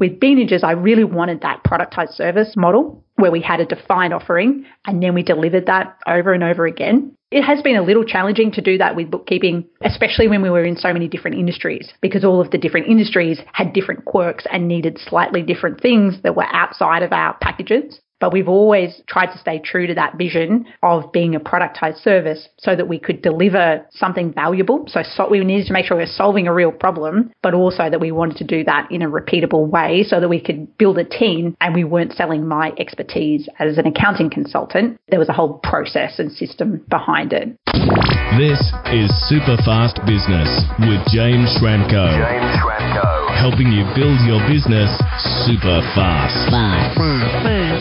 With Bean Ninjas, I really wanted that productized service model where we had a defined offering and then we delivered that over and over again. It has been a little challenging to do that with bookkeeping, especially when we were in so many different industries, because all of the different industries had different quirks and needed slightly different things that were outside of our packages. But we've always tried to stay true to that vision of being a productized service so that we could deliver something valuable. So, so we needed to make sure we we're solving a real problem, but also that we wanted to do that in a repeatable way so that we could build a team and we weren't selling my expertise as an accounting consultant. There was a whole process and system behind it. This is Super Fast Business with James Schramko. James Schramko. Helping you build your business super fast. Fast.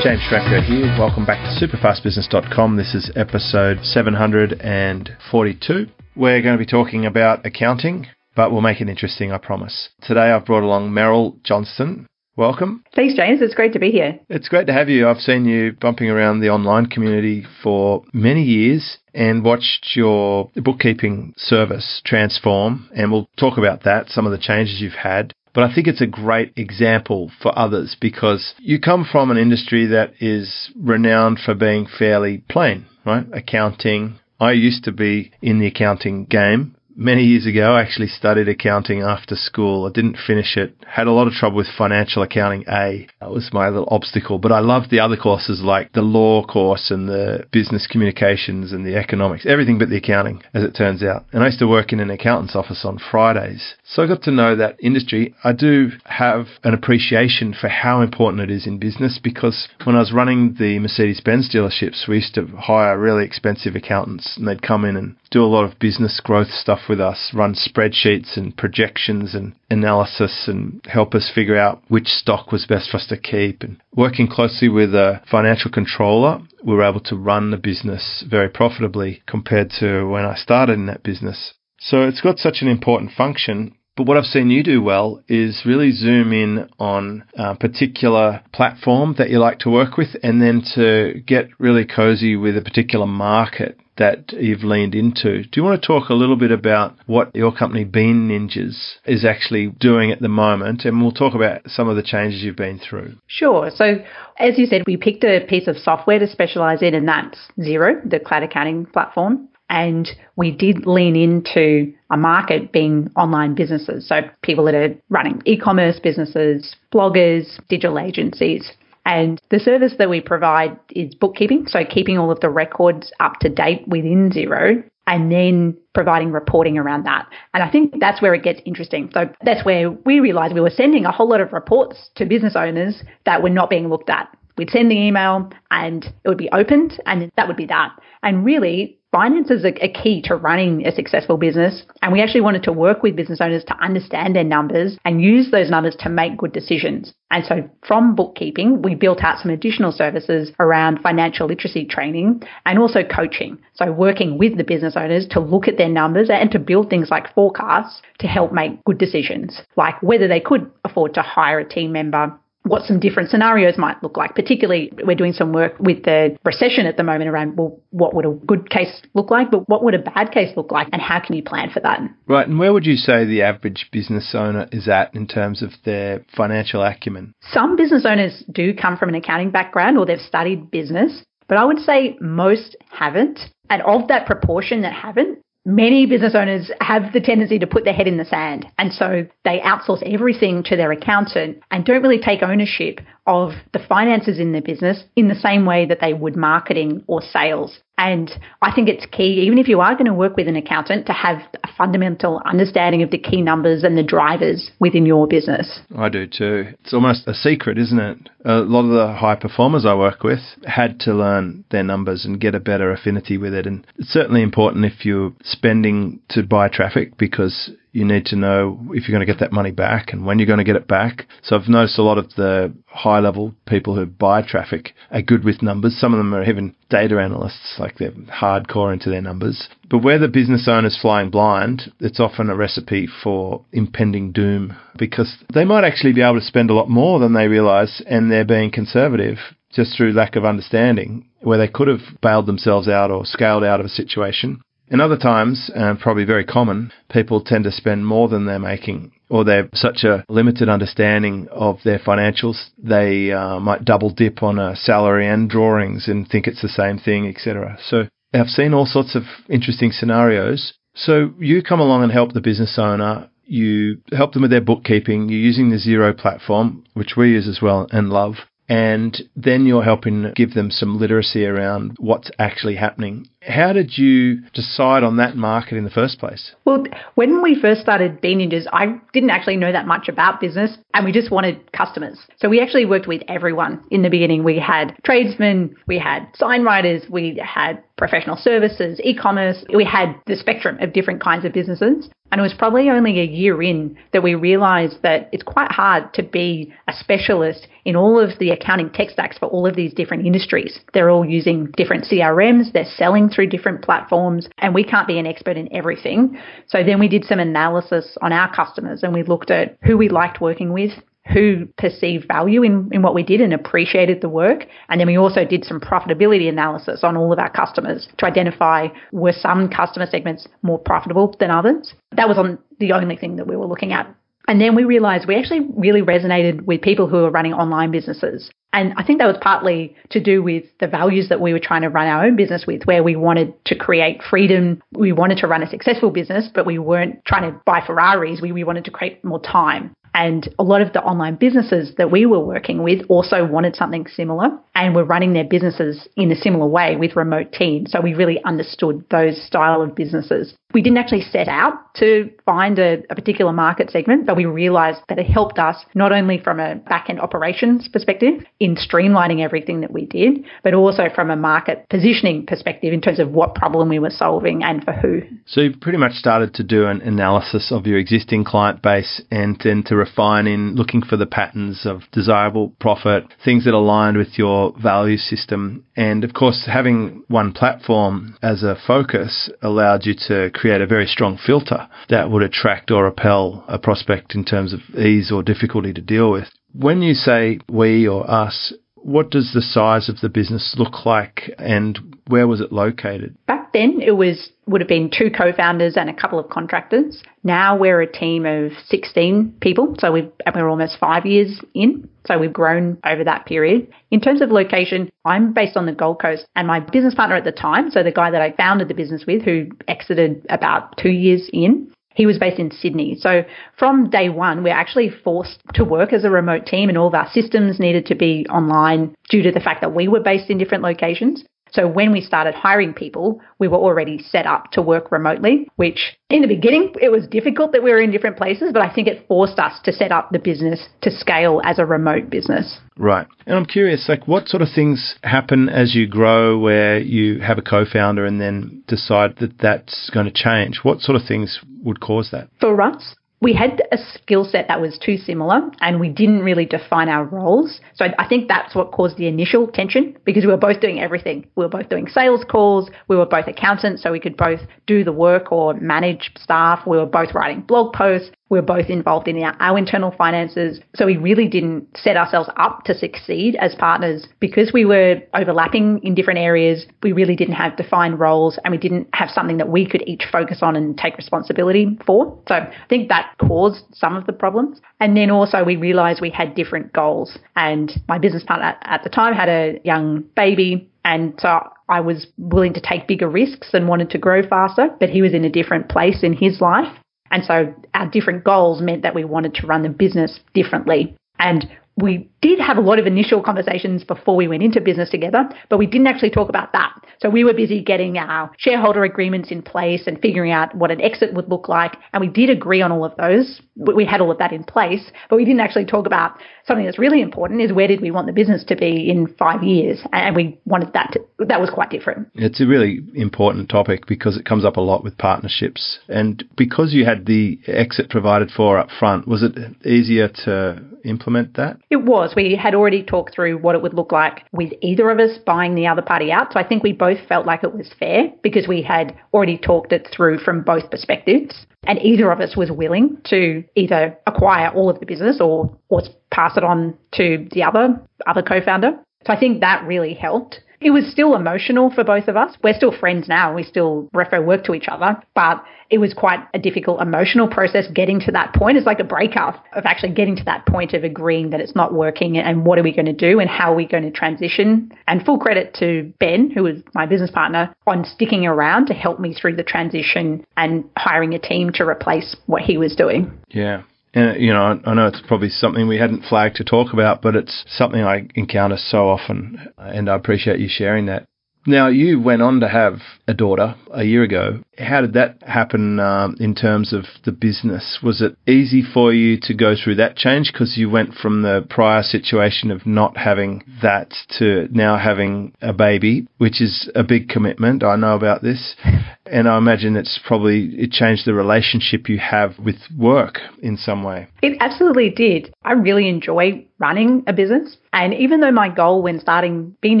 James Schramko here. Welcome back to superfastbusiness.com. This is episode 742. We're going to be talking about accounting, but we'll make it interesting, I promise. Today I've brought along Meryl Johnston. Welcome. Thanks, James. It's great to be here. It's great to have you. I've seen you bumping around the online community for many years and watched your bookkeeping service transform. And we'll talk about that, some of the changes you've had. But I think it's a great example for others because you come from an industry that is renowned for being fairly plain, right? Accounting. I used to be in the accounting game many years ago, I actually studied accounting after school. I didn't finish it. Had a lot of trouble with financial accounting A. That was my little obstacle. But I loved the other courses like the law course and the business communications and the economics, everything but the accounting, as it turns out. And I used to work in an accountant's office on Fridays. So I got to know that industry. I do have an appreciation for how important it is in business because when I was running the Mercedes Benz dealerships, we used to hire really expensive accountants and they'd come in and do a lot of business growth stuff with us, run spreadsheets and projections and analysis and help us figure out which stock was best for us to keep. And working closely with a financial controller, we were able to run the business very profitably compared to when I started in that business. So it's got such an important function. But what I've seen you do well is really zoom in on a particular platform that you like to work with and then to get really cozy with a particular market that you've leaned into. Do you want to talk a little bit about what your company Bean Ninjas is actually doing at the moment? And we'll talk about some of the changes you've been through. Sure. So, as you said, we picked a piece of software to specialize in, and that's Xero, the cloud accounting platform. And we did lean into a market being online businesses. So, people that are running e commerce businesses, bloggers, digital agencies. And the service that we provide is bookkeeping, so keeping all of the records up to date within Xero and then providing reporting around that. And I think that's where it gets interesting. So that's where we realized we were sending a whole lot of reports to business owners that were not being looked at. We'd send the email and it would be opened and that would be that. And really, finances are a key to running a successful business. And we actually wanted to work with business owners to understand their numbers and use those numbers to make good decisions. And so from bookkeeping, we built out some additional services around financial literacy training and also coaching. So working with the business owners to look at their numbers and to build things like forecasts to help make good decisions, like whether they could afford to hire a team member what some different scenarios might look like. Particularly, we're doing some work with the recession at the moment around, well, what would a good case look like, but what would a bad case look like, and how can you plan for that? Right. And where would you say the average business owner is at in terms of their financial acumen? Some business owners do come from an accounting background or they've studied business, but I would say most haven't. And of that proportion that haven't, many business owners have the tendency to put their head in the sand. And so they outsource everything to their accountant and don't really take ownership of the finances in their business in the same way that they would marketing or sales. And I think it's key, even if you are going to work with an accountant, to have a fundamental understanding of the key numbers and the drivers within your business. I do too. It's almost a secret, isn't it? A lot of the high performers I work with had to learn their numbers and get a better affinity with it. And it's certainly important if you're spending to buy traffic because you need to know if you're going to get that money back and when you're going to get it back. So I've noticed a lot of the high level people who buy traffic are good with numbers. Some of them are even data analysts, like they're hardcore into their numbers. But where the business owner's flying blind, it's often a recipe for impending doom because they might actually be able to spend a lot more than they realize and they're being conservative just through lack of understanding where they could have bailed themselves out or scaled out of a situation. In other times, and probably very common, people tend to spend more than they're making or they have such a limited understanding of their financials, they uh, might double dip on a salary and drawings and think it's the same thing, etc. So I've seen all sorts of interesting scenarios. So you come along and help the business owner. You help them with their bookkeeping. You're using the Xero platform, which we use as well and love. And then you're helping give them some literacy around what's actually happening how did you decide on that market in the first place? Well, when we first started Bean Ninjas, I didn't actually know that much about business and we just wanted customers. So we actually worked with everyone in the beginning. We had tradesmen, we had sign writers, we had professional services, e-commerce. We had the spectrum of different kinds of businesses. And it was probably only a year in that we realized that it's quite hard to be a specialist in all of the accounting tech stacks for all of these different industries. They're all using different CRMs, they're selling through different platforms, and we can't be an expert in everything. So then we did some analysis on our customers and we looked at who we liked working with, who perceived value in, in what we did and appreciated the work. And then we also did some profitability analysis on all of our customers to identify were some customer segments more profitable than others. That was on the only thing that we were looking at. And then we realized we actually really resonated with people who are running online businesses. And I think that was partly to do with the values that we were trying to run our own business with, where we wanted to create freedom. We wanted to run a successful business, but we weren't trying to buy Ferraris. We, we wanted to create more time. And a lot of the online businesses that we were working with also wanted something similar and were running their businesses in a similar way with remote teams. So we really understood those style of businesses. We didn't actually set out to find a, a particular market segment, but we realized that it helped us not only from a back end operations perspective in streamlining everything that we did, but also from a market positioning perspective in terms of what problem we were solving and for who. So you pretty much started to do an analysis of your existing client base and then to refine in looking for the patterns of desirable profit, things that aligned with your value system. And of course, having one platform as a focus allowed you to create a very strong filter that would attract or repel a prospect in terms of ease or difficulty to deal with. When you say we or us, what does the size of the business look like and where was it located? Back then, it was would have been two co-founders and a couple of contractors. Now we're a team of 16 people, so we've, we're almost five years in. So we've grown over that period. In terms of location, I'm based on the Gold Coast, and my business partner at the time, so the guy that I founded the business with, who exited about two years in, he was based in Sydney. So from day one, we're actually forced to work as a remote team and all of our systems needed to be online due to the fact that we were based in different locations. So when we started hiring people, we were already set up to work remotely, which in the beginning, it was difficult that we were in different places, but I think it forced us to set up the business to scale as a remote business. Right. And I'm curious, like what sort of things happen as you grow where you have a co-founder and then decide that that's going to change? What sort of things would cause that? For us, we had a skill set that was too similar and we didn't really define our roles. So I think that's what caused the initial tension because we were both doing everything. We were both doing sales calls. We were both accountants, so we could both do the work or manage staff. We were both writing blog posts. We were both involved in our, our, internal finances. So we really didn't set ourselves up to succeed as partners because we were overlapping in different areas. We really didn't have defined roles and we didn't have something that we could each focus on and take responsibility for. So I think that caused some of the problems. And then also we realized we had different goals. And my business partner at the time had a young baby. And so I was willing to take bigger risks and wanted to grow faster, but he was in a different place in his life. And so our different goals meant that we wanted to run the business differently. And we did have a lot of initial conversations before we went into business together, but we didn't actually talk about that. So we were busy getting our shareholder agreements in place and figuring out what an exit would look like. And we did agree on all of those. We had all of that in place, but we didn't actually talk about something that's really important is where did we want the business to be in five years? And we wanted that to, that was quite different. It's a really important topic because it comes up a lot with partnerships. And because you had the exit provided for up front, was it easier to implement that? It was. We had already talked through what it would look like with either of us buying the other party out. So I think we both felt like it was fair because we had already talked it through from both perspectives. And either of us was willing to either acquire all of the business or, or pass it on to the other, other co-founder. So I think that really helped. It was still emotional for both of us. We're still friends now. We still refer work to each other, but it was quite a difficult emotional process getting to that point. It's like a breakup of actually getting to that point of agreeing that it's not working and what are we going to do and how are we going to transition. And full credit to Ben, who was my business partner, on sticking around to help me through the transition and hiring a team to replace what he was doing. Yeah. And, you know, I know it's probably something we hadn't flagged to talk about, but it's something I encounter so often, and I appreciate you sharing that. Now, you went on to have a daughter a year ago. How did that happen um, in terms of the business? Was it easy for you to go through that change because you went from the prior situation of not having that to now having a baby, which is a big commitment? I know about this. And I imagine it's probably, it changed the relationship you have with work in some way. It absolutely did. I really enjoy running a business. And even though my goal when starting Bean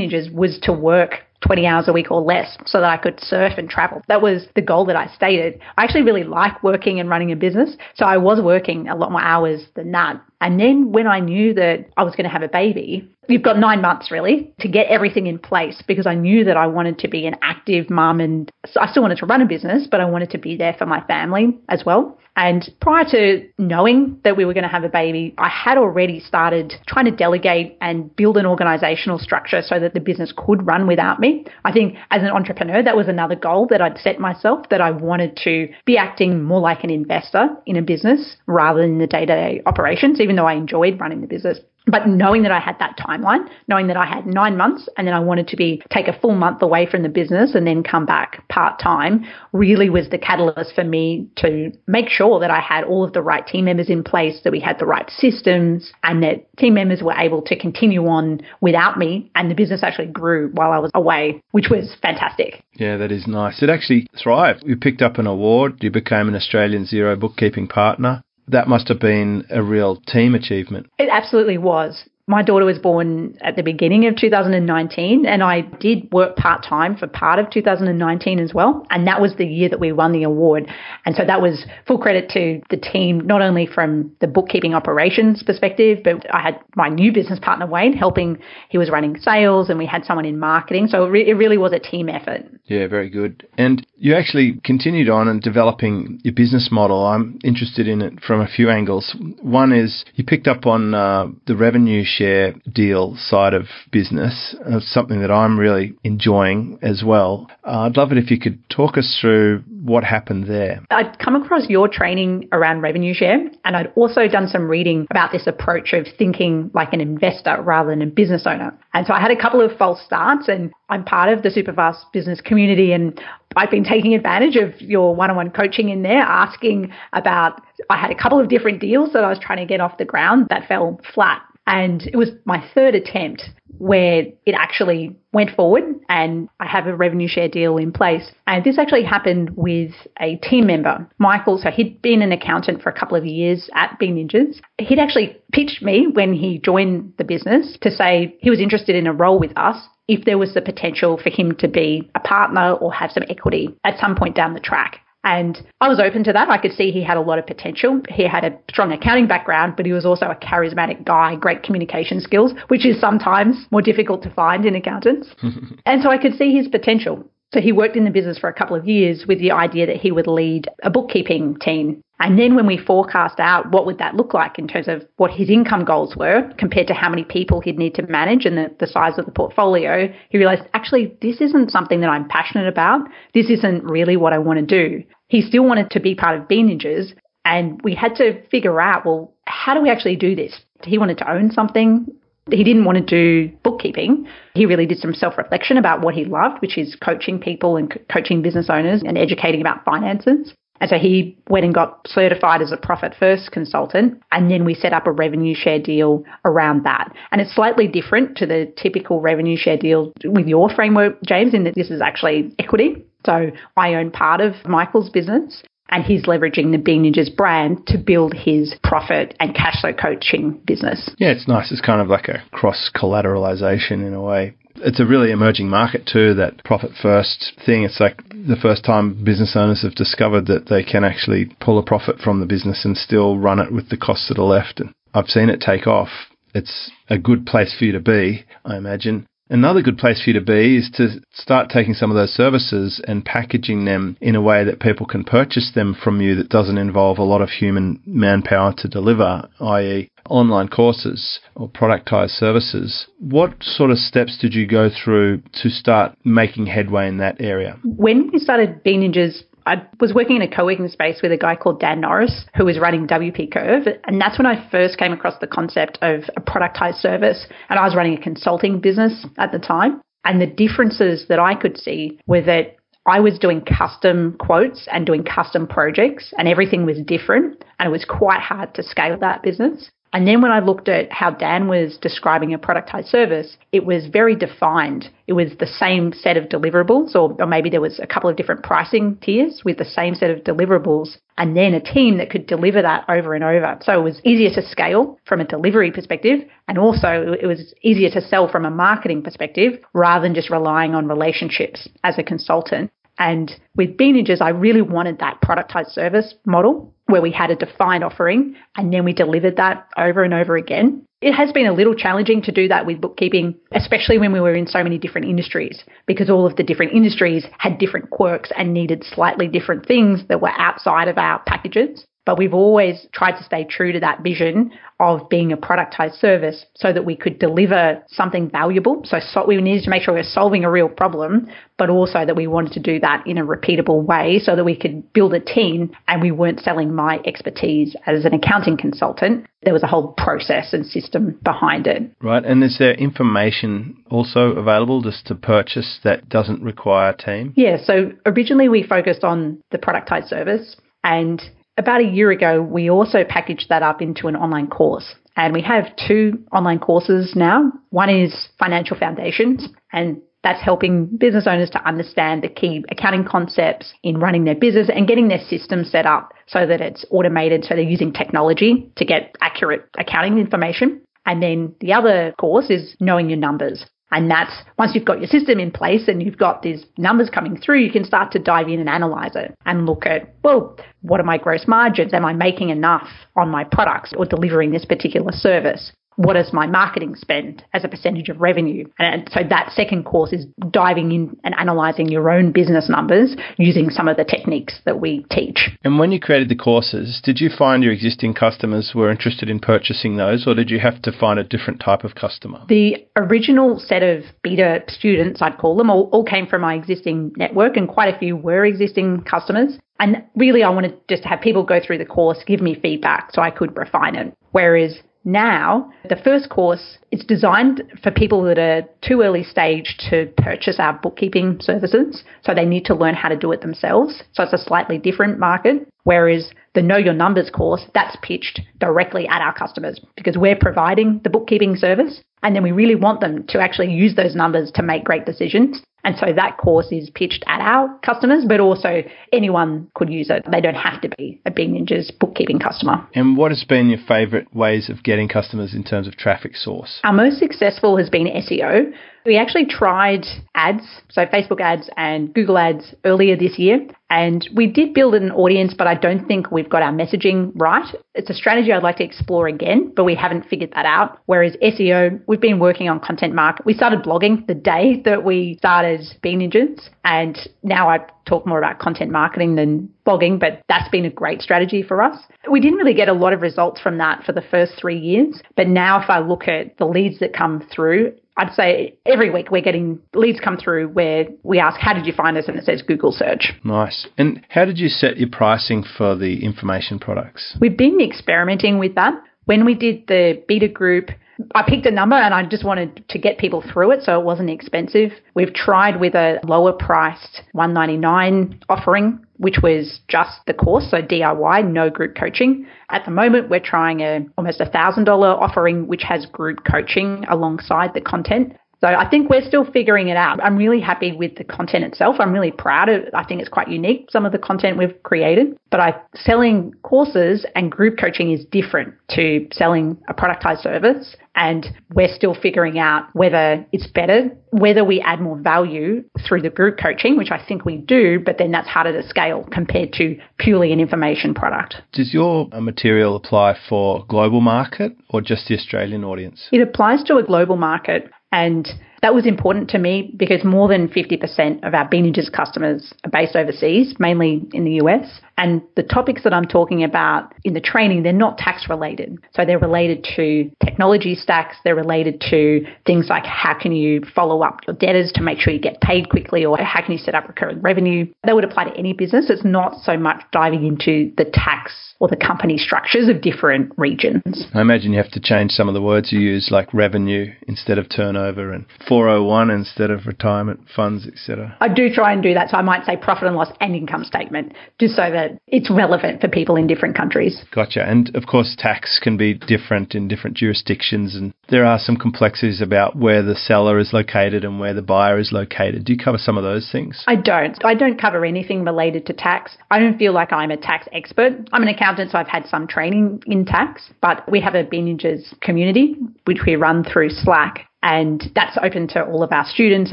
Ninjas was to work 20 hours a week or less so that I could surf and travel. That was the goal that I stated. I actually really like working and running a business. So I was working a lot more hours than that. And then when I knew that I was going to have a baby, you've got nine months really to get everything in place because I knew that I wanted to be an active mum and I still wanted to run a business, but I wanted to be there for my family as well. And prior to knowing that we were going to have a baby, I had already started trying to delegate and build an organizational structure so that the business could run without me. I think as an entrepreneur, that was another goal that I'd set myself that I wanted to be acting more like an investor in a business rather than the day to day operations, even though I enjoyed running the business. But knowing that I had that timeline, knowing that I had nine months and then I wanted to be take a full month away from the business and then come back part time really was the catalyst for me to make sure that I had all of the right team members in place, that we had the right systems and that team members were able to continue on without me and the business actually grew while I was away, which was fantastic. Yeah, that is nice. It actually thrived. You picked up an award. You became an Australian Xero bookkeeping partner that must have been a real team achievement. It absolutely was. My daughter was born at the beginning of 2019, and I did work part time for part of 2019 as well. And that was the year that we won the award. And so that was full credit to the team, not only from the bookkeeping operations perspective, but I had my new business partner, Wayne, helping. He was running sales, and we had someone in marketing. So it, re- it really was a team effort. Yeah, very good. And you actually continued on and developing your business model. I'm interested in it from a few angles. One is you picked up on uh, the revenue share deal side of business, uh, something that I'm really enjoying as well. Uh, I'd love it if you could talk us through what happened there. I'd come across your training around revenue share, and I'd also done some reading about this approach of thinking like an investor rather than a business owner. And so I had a couple of false starts, and I'm part of the Superfast business community, and I've been taking advantage of your one on one coaching in there, asking about. I had a couple of different deals that I was trying to get off the ground that fell flat. And it was my third attempt where it actually went forward and I have a revenue share deal in place. And this actually happened with a team member, Michael. So he'd been an accountant for a couple of years at Bean Ninjas. He'd actually pitched me when he joined the business to say he was interested in a role with us if there was the potential for him to be a partner or have some equity at some point down the track. And I was open to that. I could see he had a lot of potential. He had a strong accounting background, but he was also a charismatic guy, great communication skills, which is sometimes more difficult to find in accountants. and so I could see his potential. So he worked in the business for a couple of years with the idea that he would lead a bookkeeping team. And then when we forecast out what would that look like in terms of what his income goals were compared to how many people he'd need to manage and the, the size of the portfolio, he realized actually this isn't something that I'm passionate about. This isn't really what I want to do. He still wanted to be part of Bean Ninjas and we had to figure out, well, how do we actually do this? He wanted to own something. He didn't want to do bookkeeping. He really did some self reflection about what he loved, which is coaching people and co- coaching business owners and educating about finances. And so he went and got certified as a profit first consultant. And then we set up a revenue share deal around that. And it's slightly different to the typical revenue share deal with your framework, James, in that this is actually equity. So I own part of Michael's business and he's leveraging the Bean Ninjas brand to build his profit and cash flow coaching business. Yeah, it's nice. It's kind of like a cross collateralization in a way. It's a really emerging market too, that profit first thing. It's like the first time business owners have discovered that they can actually pull a profit from the business and still run it with the costs that are left. And I've seen it take off. It's a good place for you to be, I imagine. Another good place for you to be is to start taking some of those services and packaging them in a way that people can purchase them from you that doesn't involve a lot of human manpower to deliver, i.e., online courses or productized services. What sort of steps did you go through to start making headway in that area? When we started Bean Ninjas, I was working in a co-working space with a guy called Dan Norris who was running WP Curve. And that's when I first came across the concept of a productized service. And I was running a consulting business at the time. And the differences that I could see were that I was doing custom quotes and doing custom projects and everything was different. And it was quite hard to scale that business. And then when I looked at how Dan was describing a productized service, it was very defined. It was the same set of deliverables, or, or, maybe there was a couple of different pricing tiers with the same set of deliverables, and then a team that could deliver that over and over. So it was easier to scale from a delivery perspective, and also it was easier to sell from a marketing perspective rather than just relying on relationships as a consultant. And with Bean Ninjas, I really wanted that productized service model where we had a defined offering and then we delivered that over and over again. It has been a little challenging to do that with bookkeeping, especially when we were in so many different industries, because all of the different industries had different quirks and needed slightly different things that were outside of our packages. But we've always tried to stay true to that vision of being a productized service so that we could deliver something valuable. So, so, we needed to make sure we we're solving a real problem, but also that we wanted to do that in a repeatable way so that we could build a team and we weren't selling my expertise as an accounting consultant. There was a whole process and system behind it. Right. And is there information also available just to purchase that doesn't require a team? Yeah. So originally we focused on the productized service and about a year ago, we also packaged that up into an online course. And we have two online courses now. One is Financial Foundations, and that's helping business owners to understand the key accounting concepts in running their business and getting their system set up so that it's automated, so they're using technology to get accurate accounting information. And then the other course is knowing your numbers. And that's once you've got your system in place and you've got these numbers coming through, you can start to dive in and analyze it and look at, well, what are my gross margins? Am I making enough on my products or delivering this particular service? What is my marketing spend as a percentage of revenue? And so that second course is diving in and analyzing your own business numbers using some of the techniques that we teach. And when you created the courses, did you find your existing customers were interested in purchasing those or did you have to find a different type of customer? The original set of beta students, I'd call them, all, all came from my existing network and quite a few were existing customers. And really, I wanted just to have people go through the course, give me feedback so I could refine it. Whereas now, the first course is designed for people that are too early stage to purchase our bookkeeping services. So they need to learn how to do it themselves. So it's a slightly different market. Whereas the Know Your Numbers course, that's pitched directly at our customers because we're providing the bookkeeping service and then we really want them to actually use those numbers to make great decisions. And so that course is pitched at our customers, but also anyone could use it. They don't have to be a Bean Ninjas bookkeeping customer. And what has been your favourite ways of getting customers in terms of traffic source? Our most successful has been SEO. We actually tried ads, so Facebook ads and Google ads earlier this year, and we did build an audience, but I don't think we've got our messaging right. It's a strategy I'd like to explore again, but we haven't figured that out. Whereas SEO, we've been working on content market. We started blogging the day that we started Bean Ninjas, and now I talk more about content marketing than blogging, but that's been a great strategy for us. We didn't really get a lot of results from that for the first three years, but now if I look at the leads that come through, I'd say every week we're getting leads come through where we ask, How did you find us? And it says Google search. Nice. And how did you set your pricing for the information products? We've been experimenting with that. When we did the beta group, I picked a number and I just wanted to get people through it so it wasn't expensive. We've tried with a lower priced 199 offering which was just the course, so DIY, no group coaching. At the moment, we're trying a almost a thousand dollar offering, which has group coaching alongside the content. So I think we're still figuring it out. I'm really happy with the content itself. I'm really proud of. I think it's quite unique, some of the content we've created. But I selling courses and group coaching is different to selling a productized service. And we're still figuring out whether it's better, whether we add more value through the group coaching, which I think we do, but then that's harder to scale compared to purely an information product. Does your uh, material apply for global market or just the Australian audience? It applies to a global market. And That was important to me because more than 50% of our Bean Ninjas customers are based overseas, mainly in the US. And the topics that I'm talking about in the training, they're not tax related. So they're related to technology stacks. They're related to things like how can you follow up your debtors to make sure you get paid quickly or how can you set up recurring revenue. That would apply to any business. It's not so much diving into the tax or the company structures of different regions. I imagine you have to change some of the words you use, like revenue instead of turnover and 401 instead of retirement funds, etc. I do try and do that. So I might say profit and loss and income statement, just so that it's relevant for people in different countries. Gotcha. And of course, tax can be different in different jurisdictions, and there are some complexities about where the seller is located and where the buyer is located. Do you cover some of those things? I don't. I don't cover anything related to tax. I don't feel like I'm a tax expert. I'm an accountant so I've had some training in tax, but we have a Ninjas community, which we run through Slack. And that's open to all of our students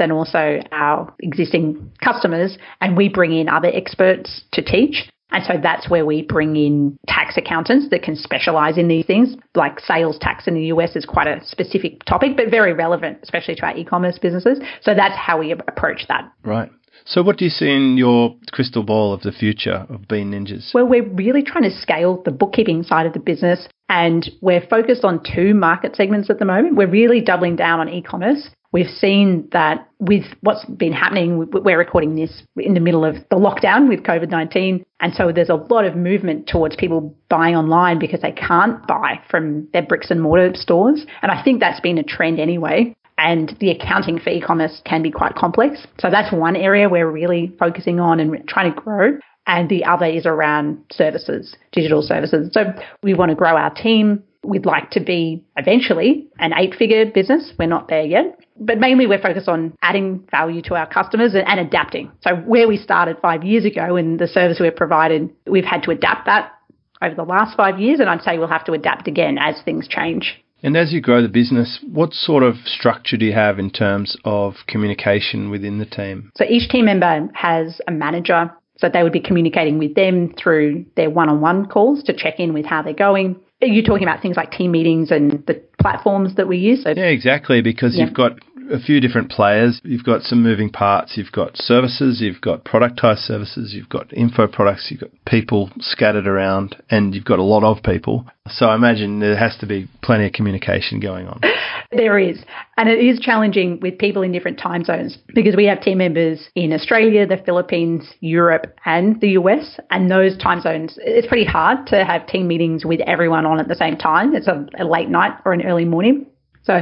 and also our existing customers. And we bring in other experts to teach. And so that's where we bring in tax accountants that can specialize in these things. Like sales tax in the US is quite a specific topic, but very relevant, especially to our e commerce businesses. So that's how we approach that. Right. So, what do you see in your crystal ball of the future of Bean Ninjas? Well, we're really trying to scale the bookkeeping side of the business, and we're focused on two market segments at the moment. We're really doubling down on e commerce. We've seen that with what's been happening, we're recording this in the middle of the lockdown with COVID 19. And so there's a lot of movement towards people buying online because they can't buy from their bricks and mortar stores. And I think that's been a trend anyway and the accounting for e-commerce can be quite complex. So that's one area we're really focusing on and trying to grow. And the other is around services, digital services. So we want to grow our team. We'd like to be eventually an eight figure business. We're not there yet, but mainly we're focused on adding value to our customers and, adapting. So where we started five years ago and the service we've provided, we've had to adapt that over the last five years. And I'd say we'll have to adapt again as things change. And as you grow the business, what sort of structure do you have in terms of communication within the team? So each team member has a manager. So they would be communicating with them through their one on one calls to check in with how they're going. Are you talking about things like team meetings and the platforms that we use? So, yeah, exactly, because yeah. you've got a few different players. You've got some moving parts. You've got services. You've got productized services. You've got info products. You've got people scattered around, and you've got a lot of people. So I imagine there has to be plenty of communication going on. There is. And it is challenging with people in different time zones because we have team members in Australia, the Philippines, Europe, and the US. And those time zones, it's pretty hard to have team meetings with everyone on at the same time. It's a, a late night or an early morning. So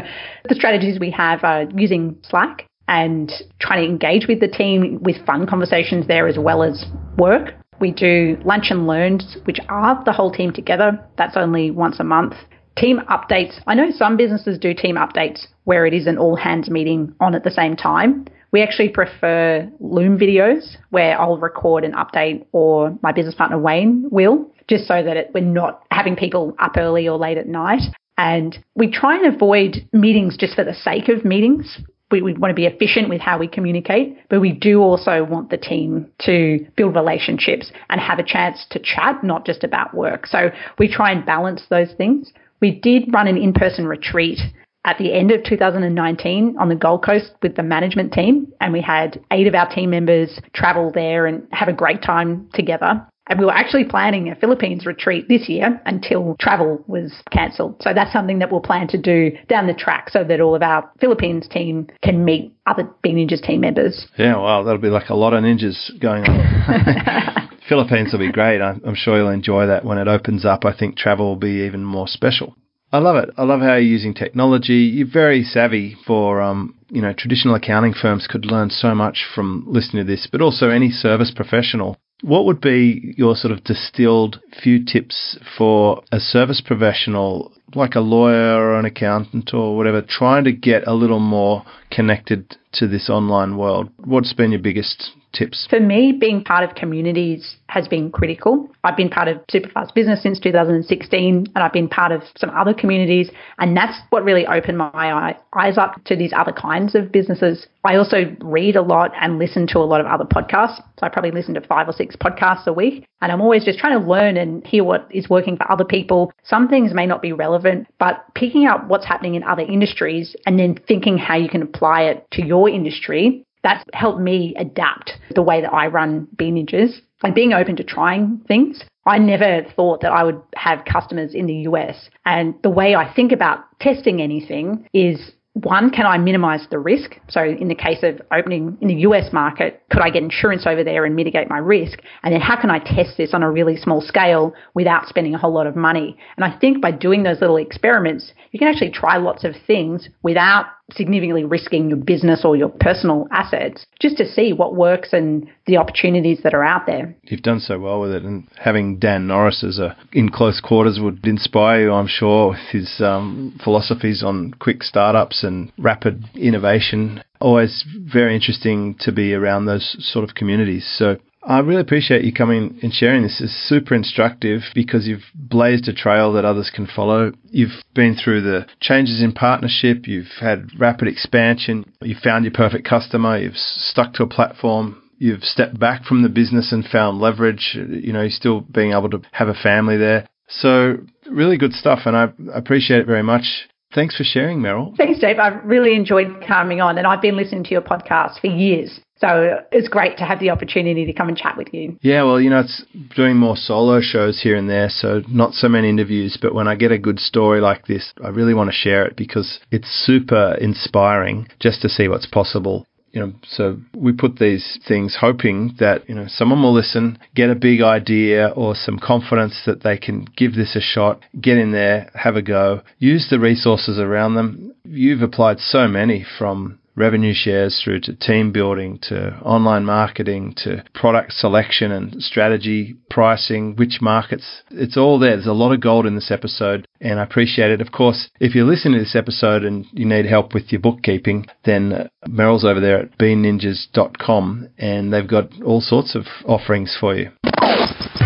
the strategies we have are using Slack and trying to engage with the team with fun conversations there as well as work. We do lunch and learns, which are the whole team together. That's only once a month. Team updates. I know some businesses do team updates where it is an all hands meeting on at the same time. We actually prefer Loom videos where I'll record an update or my business partner Wayne will, just so that it, we're not having people up early or late at night. And we try and avoid meetings just for the sake of meetings. We, we, want to be efficient with how we communicate, but we do also want the team to build relationships and have a chance to chat, not just about work. So we try and balance those things. We did run an in person retreat at the end of 2019 on the Gold Coast with the management team, and we had eight of our team members travel there and have a great time together. And we were actually planning a Philippines retreat this year until travel was cancelled. So that's something that we'll plan to do down the track so that all of our Philippines team can meet other Bean Ninjas team members. Yeah, wow, that'll be like a lot of ninjas going on. Philippines will be great. I'm sure you'll enjoy that when it opens up. I think travel will be even more special. I love it. I love how you're using technology. You're very savvy for, um, you know, traditional accounting firms could learn so much from listening to this, but also any service professional what would be your sort of distilled few tips for a service professional, like a lawyer or an accountant or whatever, trying to get a little more connected to this online world? What's been your biggest tips? For me, being part of communities has been critical. I've been part of Superfast Business since 2016, and I've been part of some other communities, and that's what really opened my eyes up to these other kinds of businesses. I also read a lot and listen to a lot of other podcasts. So I probably listen to five or six podcasts a week, and I'm always just trying to learn and hear what is working for other people. Some things may not be relevant, but picking out what's happening in other industries and then thinking how you can apply it to your industry that's helped me adapt the way that I run Ninjas and being open to trying things. I never thought that I would have customers in the US. And the way I think about testing anything is one, can I minimize the risk? So, in the case of opening in the US market, could I get insurance over there and mitigate my risk? And then, how can I test this on a really small scale without spending a whole lot of money? And I think by doing those little experiments, you can actually try lots of things without significantly risking your business or your personal assets just to see what works and the opportunities that are out there. You've done so well with it, and having Dan Norris as a in close quarters would inspire you, I'm sure, with his um, philosophies on quick startups and rapid innovation. Always very interesting to be around those sort of communities. So I really appreciate you coming and sharing this. It's super instructive because you've blazed a trail that others can follow. You've been through the changes in partnership, you've had rapid expansion, you've found your perfect customer, you've stuck to a platform, you've stepped back from the business and found leverage. You know, still being able to have a family there. So, really good stuff, and I appreciate it very much. Thanks for sharing, Meryl. Thanks, Dave. I've really enjoyed coming on, and I've been listening to your podcast for years. So it's great to have the opportunity to come and chat with you. Yeah, well, you know, it's doing more solo shows here and there, so not so many interviews. But when I get a good story like this, I really want to share it because it's super inspiring just to see what's possible you know, so we put these things hoping that, you know, someone will listen, get a big idea or some confidence that they can give this a shot, get in there, have a go, use the resources around them. You've applied so many from revenue shares through to team building to online marketing to product selection and strategy, pricing, which markets. It's all there. There's a lot of gold in this episode and I appreciate it. Of course, if you're listening to this episode and you need help with your bookkeeping, then uh, Meryl's over there at beanninjas.com and they've got all sorts of offerings for you.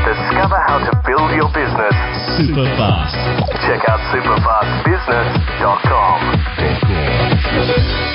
Discover how to build your business super fast. Check out superfastbusiness.com.